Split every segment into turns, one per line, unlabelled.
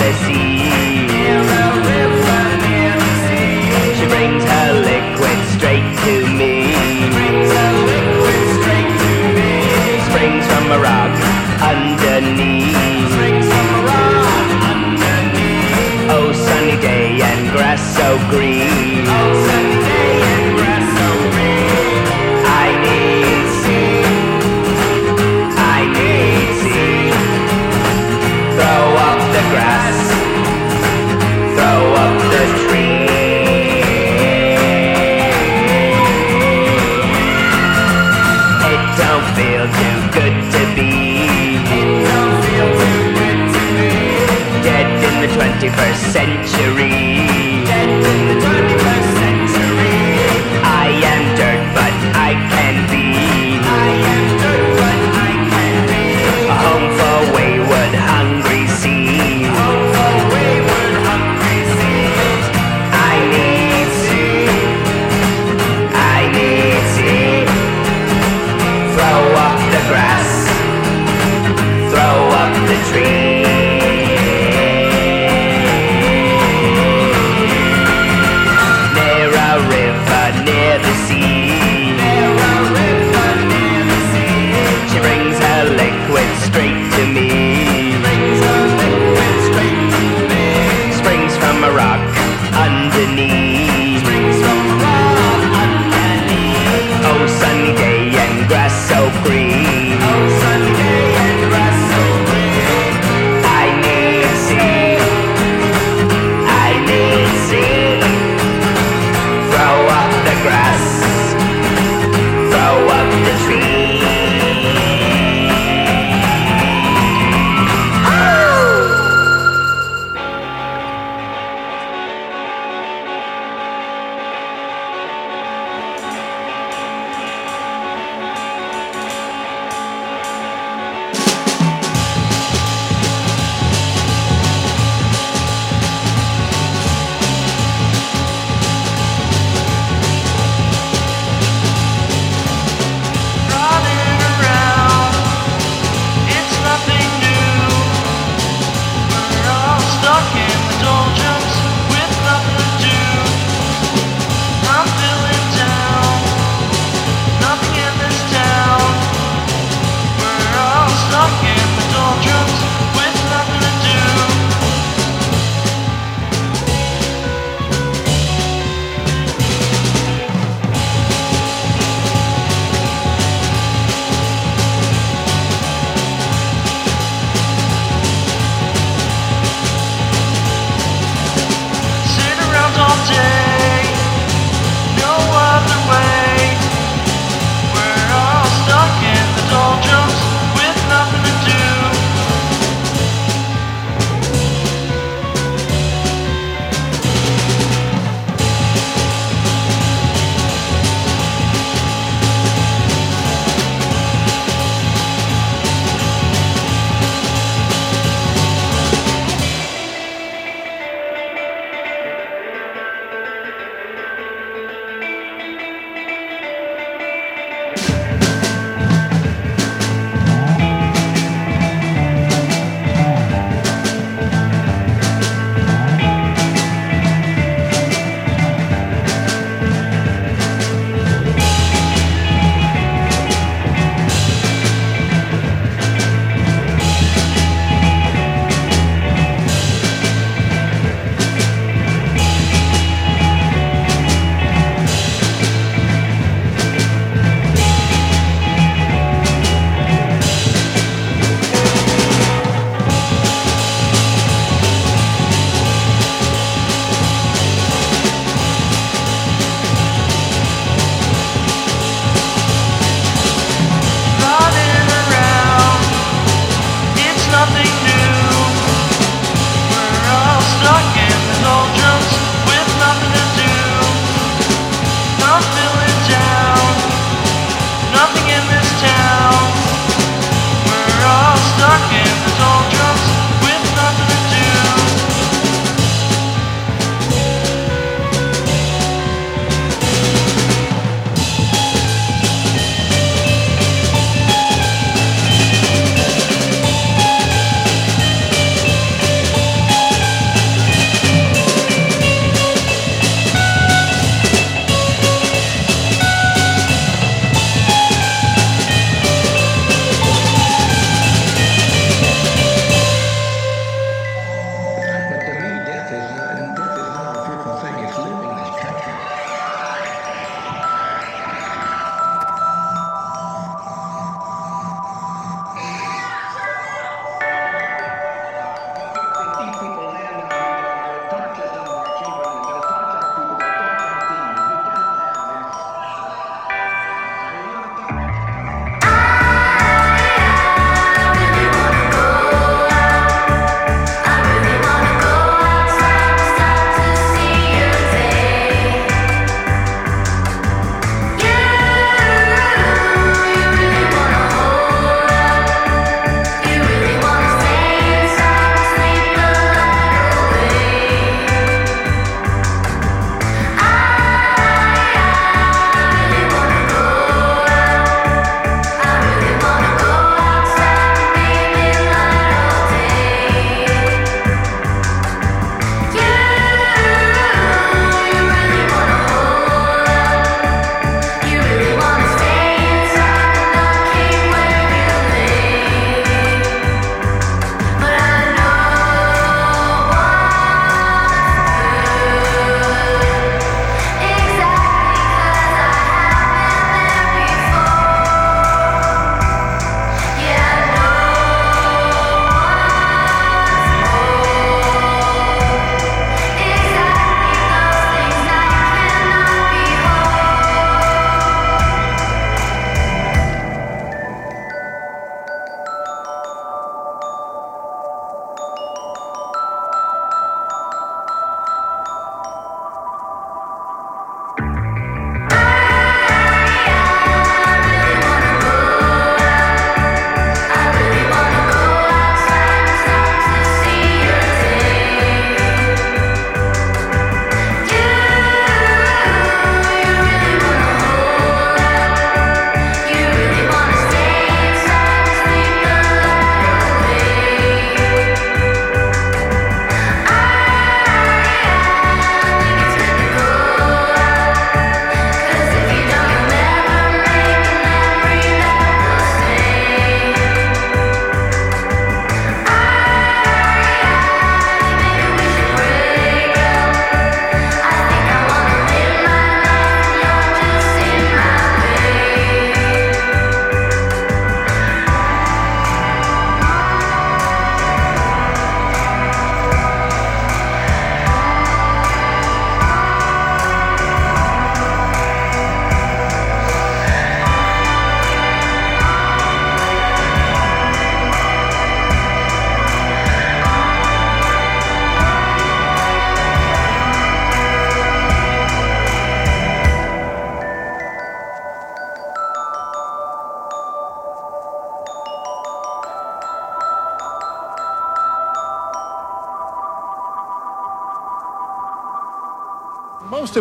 the sea. The sea. She brings her liquid straight to me. Springs from a rock underneath. Oh, sunny day and grass so green.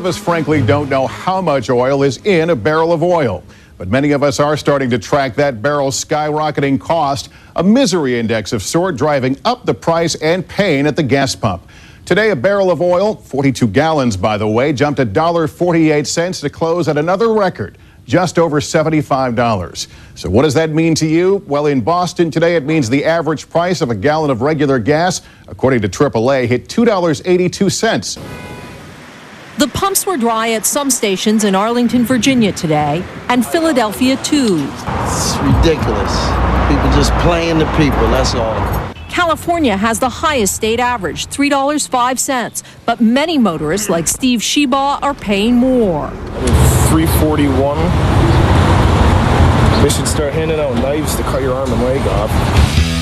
Of us, frankly, don't know how much oil is in a barrel of oil. But many of us are starting to track that barrel's skyrocketing cost, a misery index of sort driving up the price and pain at the gas pump. Today, a barrel of oil, 42 gallons by the way, jumped $1.48 to close at another record, just over $75. So, what does that mean to you? Well, in Boston today, it means the average price of a gallon of regular gas, according to AAA, hit $2.82.
The pumps were dry at some stations in Arlington, Virginia today, and Philadelphia too.
It's ridiculous. People just playing the people, that's all.
California has the highest state average, $3.05, but many motorists like Steve Sheba are paying more.
341. They should start handing out knives to cut your arm and leg off.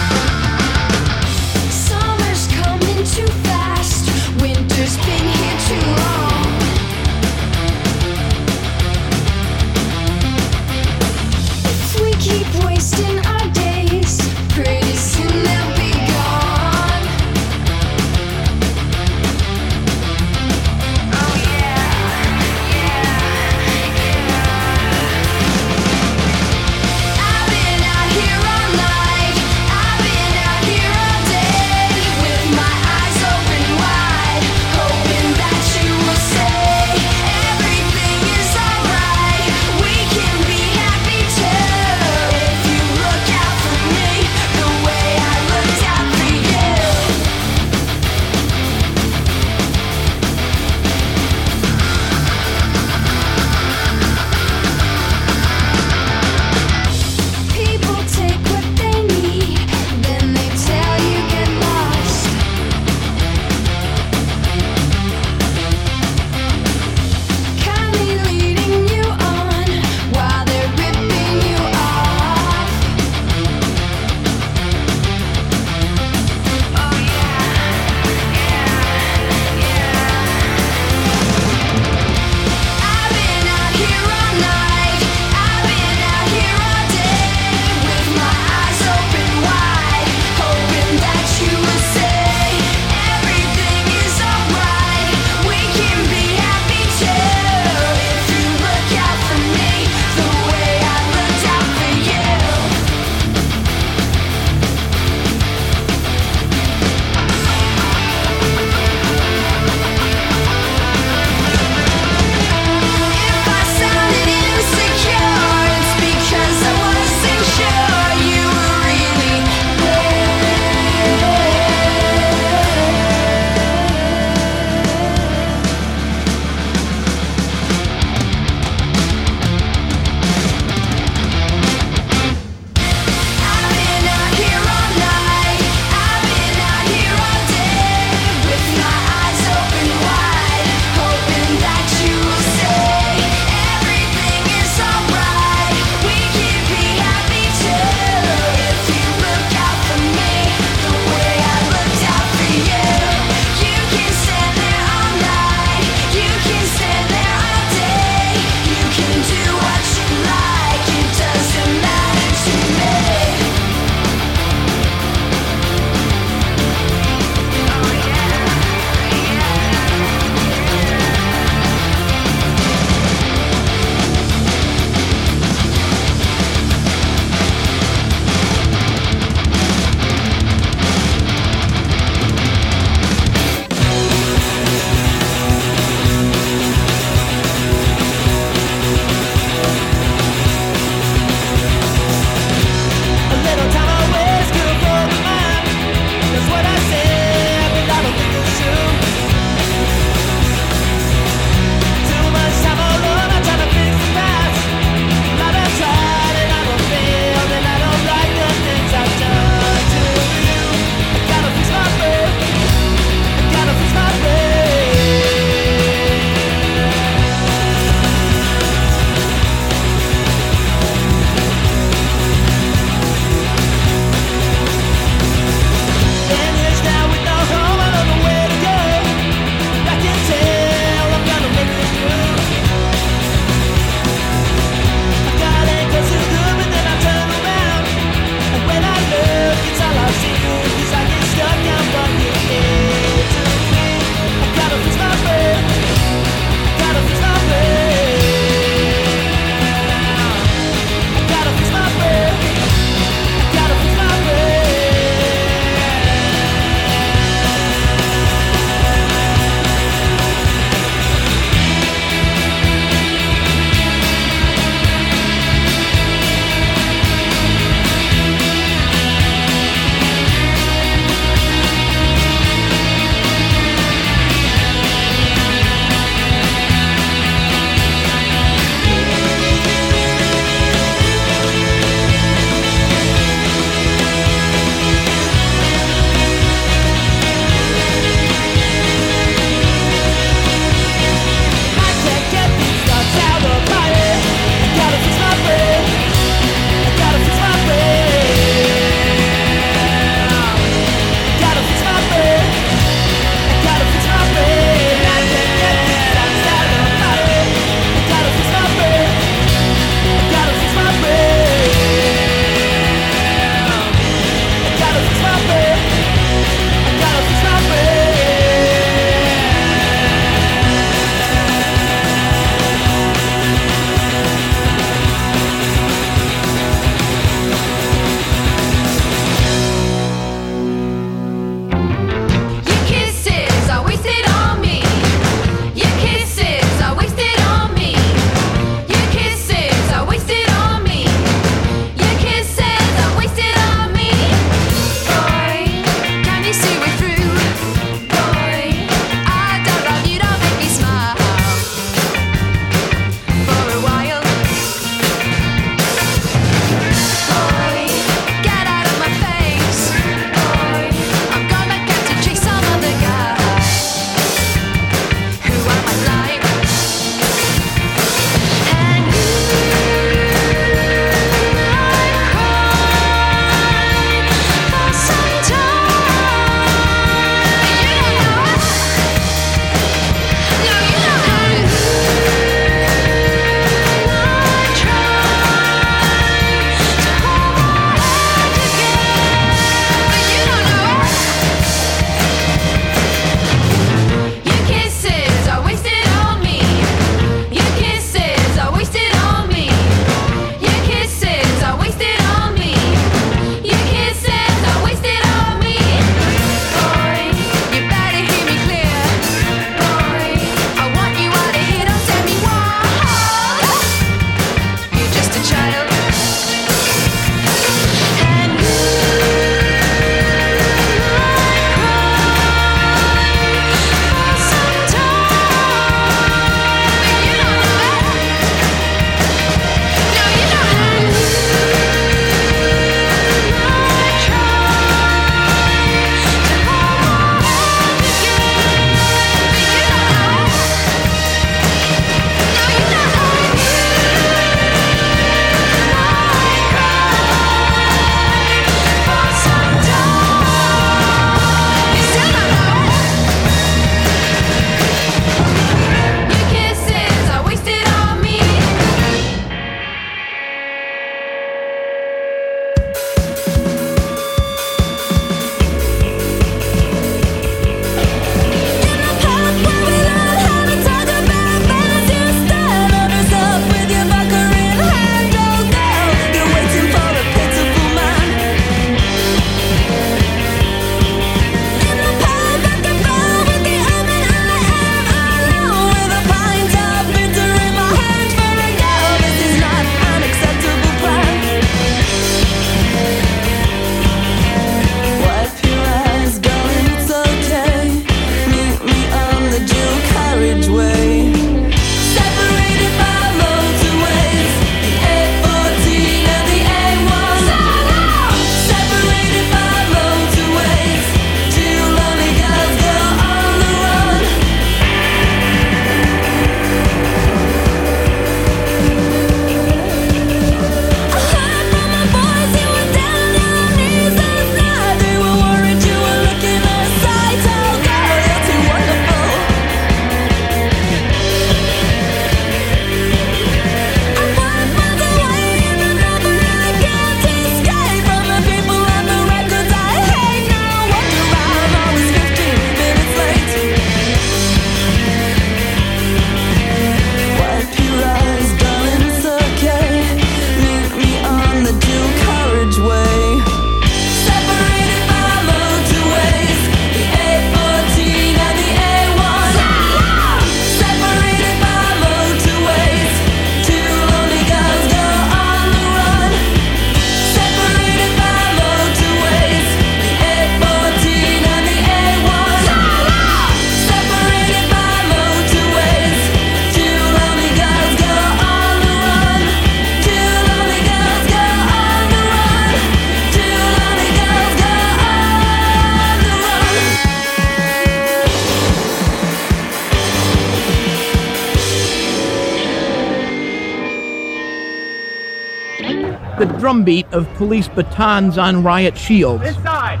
The
drumbeat of police batons on riot shields
Inside!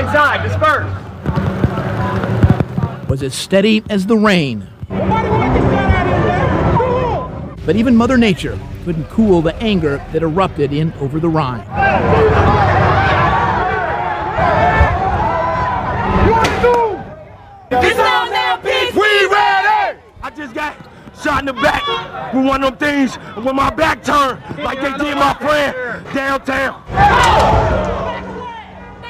Inside, disperse!
was as steady as the rain. But even Mother Nature couldn't cool the anger that erupted in Over the Rhine.
It's on now, bitch! We ready! I just got shot in the back with one of them things with my back turned like they did my friend downtown.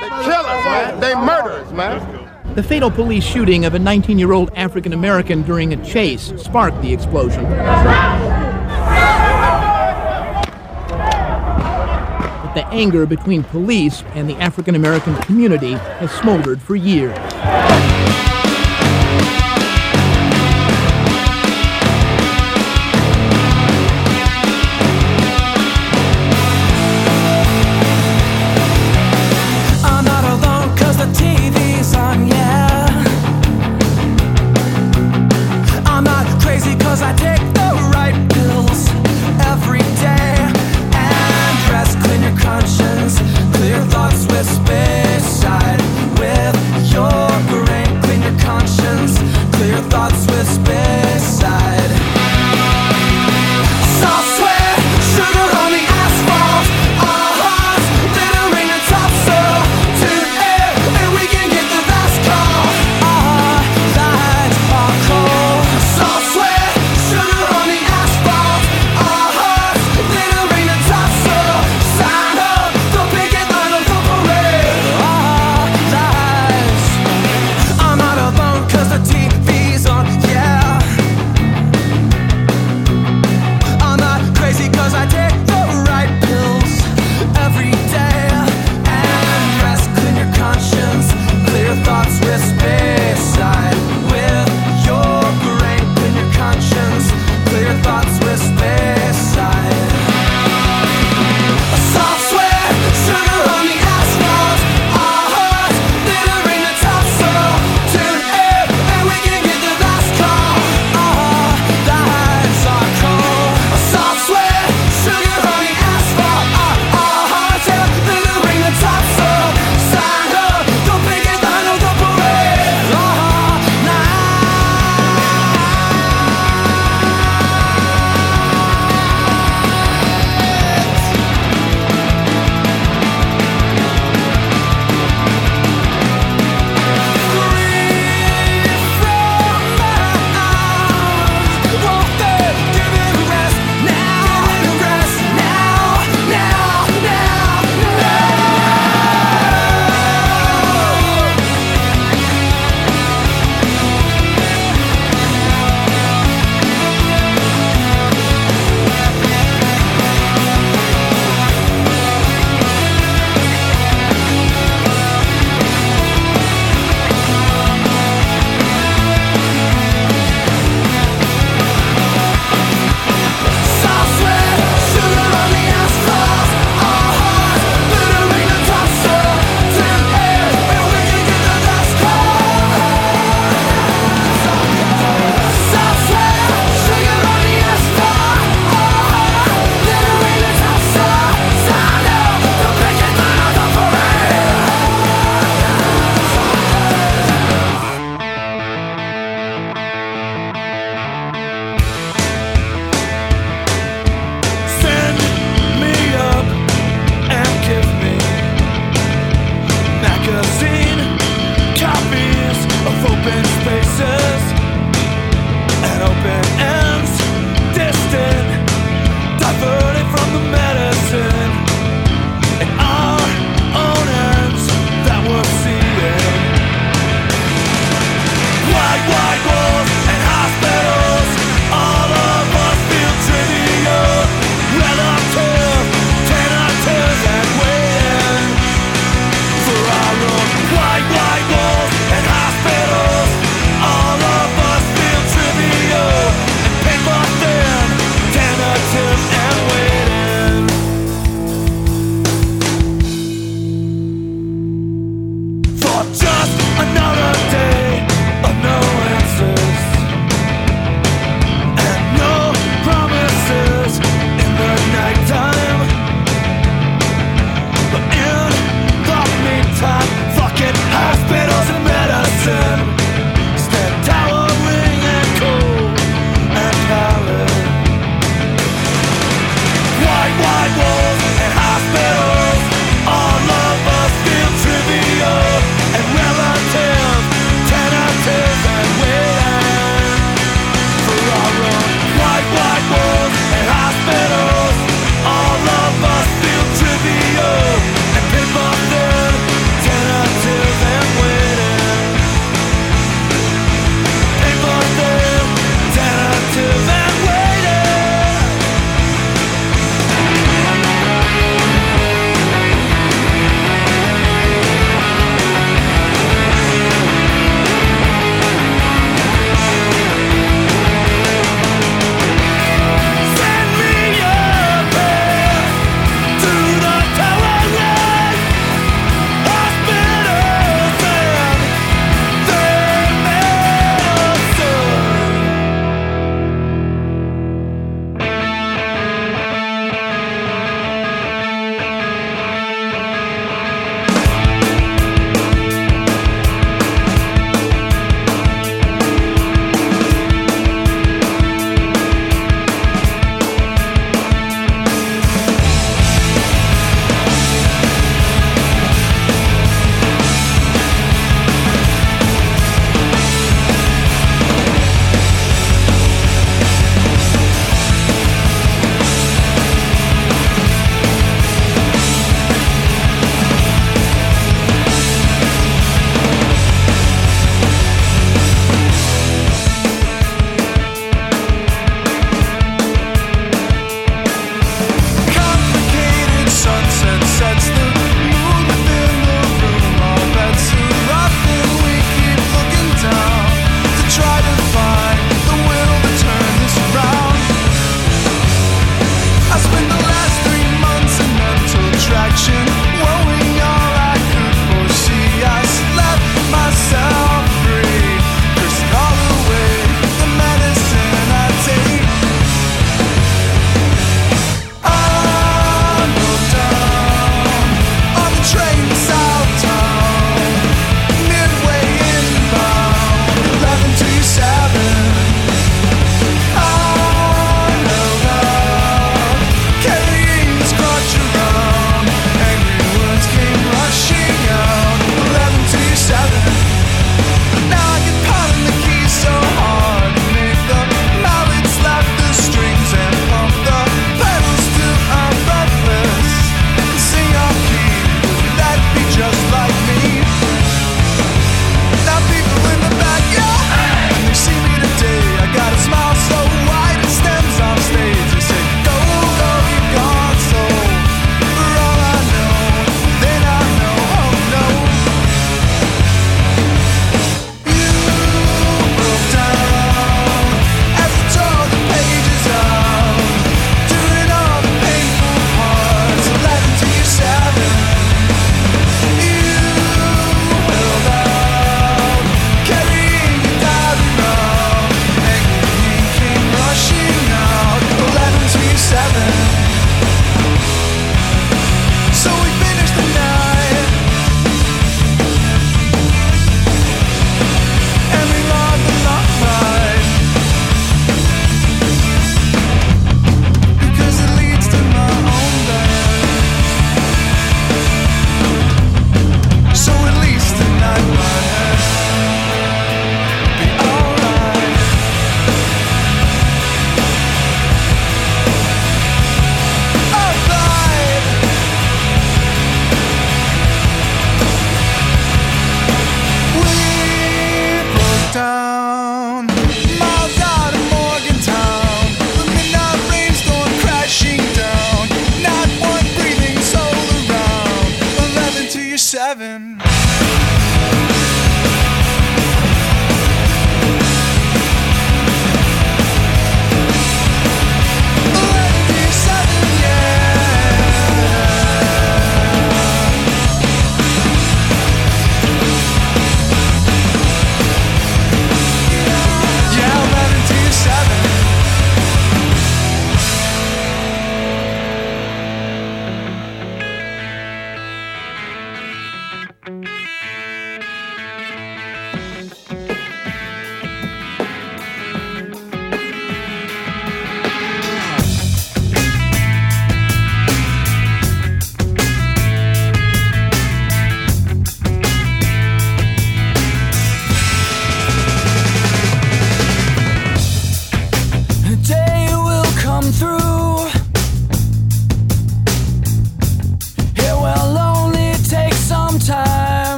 They kill us, man. They murder us, man.
The fatal police shooting of a 19 year old African American during a chase sparked the explosion. But the anger between police and the African American community has smoldered for years.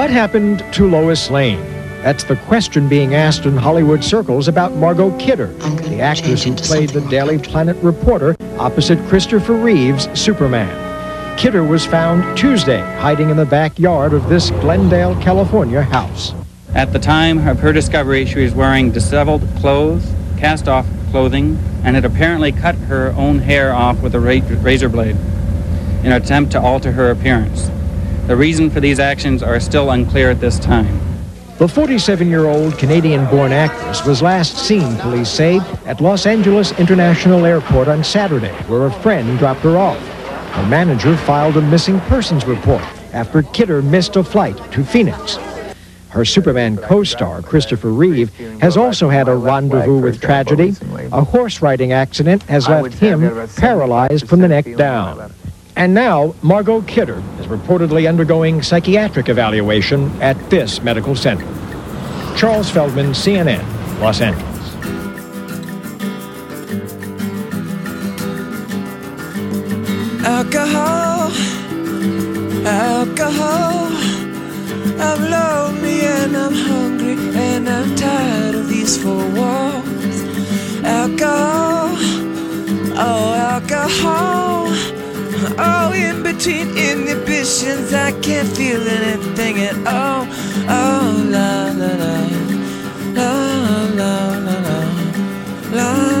What happened to Lois Lane? That's the question being asked in Hollywood circles about Margot Kidder, the actress who played the Daily Planet reporter opposite Christopher Reeve's Superman. Kidder was found Tuesday hiding in the backyard of this Glendale, California house.
At the time of her discovery, she was wearing disheveled clothes, cast off clothing, and had apparently cut her own hair off with a razor blade in an attempt to alter her appearance. The reason for these actions are still unclear at this time.
The 47 year old Canadian born actress was last seen, police say, at Los Angeles International Airport on Saturday, where a friend dropped her off. Her manager filed a missing persons report after Kidder missed a flight to Phoenix. Her Superman co star, Christopher Reeve, has also had a rendezvous with tragedy. A horse riding accident has left him paralyzed from the neck down. And now, Margot Kidder is reportedly undergoing psychiatric evaluation at this medical center. Charles Feldman, CNN, Los Angeles.
Alcohol, alcohol. I'm lonely and I'm hungry and I'm tired of these four walls. Alcohol, oh, alcohol. Oh, in between inhibitions, I can't feel anything at all. Oh, la la la, la la la la, la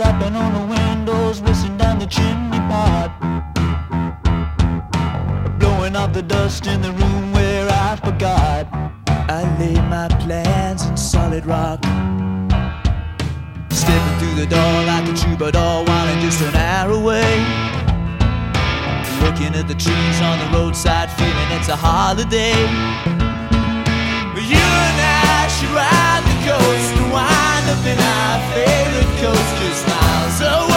rapping on the windows, whistling down the chimney pot, blowing off the dust in the room where I forgot. I laid my plans in solid rock. Stepping through the door like a troubadour, wanted just an hour away. Looking at the trees on the roadside, feeling it's a holiday. You and I should ride the coast. Why? up in our favorite coast just miles away.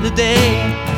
the day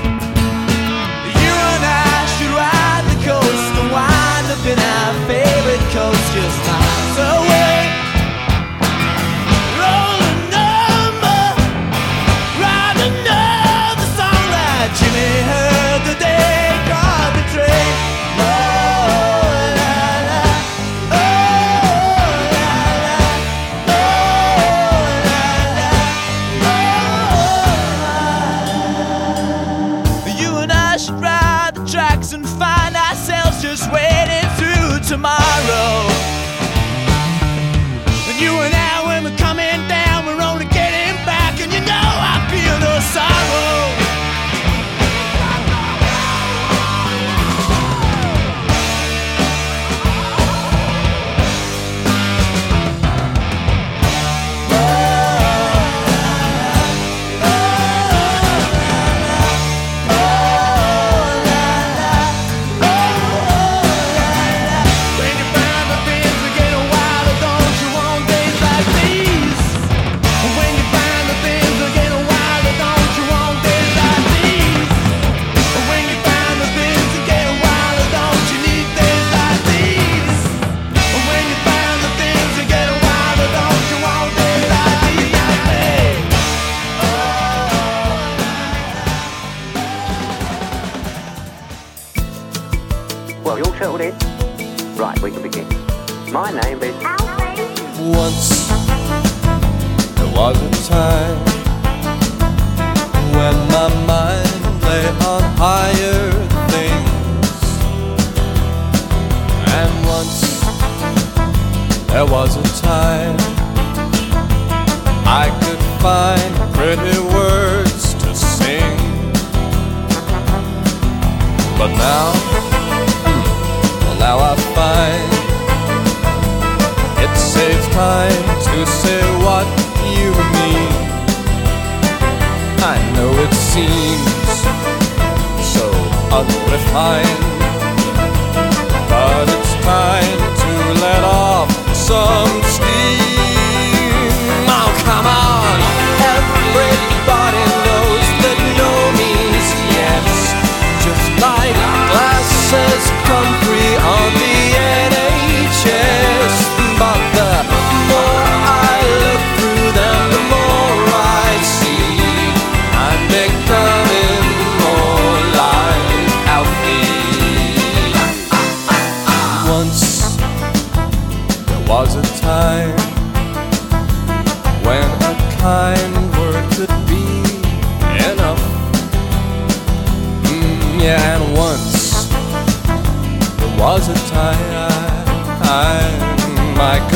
of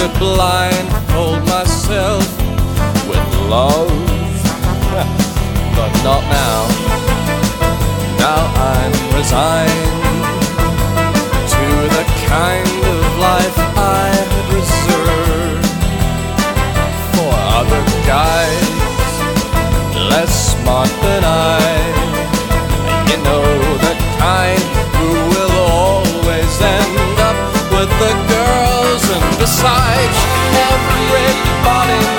Could blindfold myself with love, but not now. Now I'm resigned to the kind of life I had reserved for other guys less smart than I. You know the kind who will always end up with the besides, everybody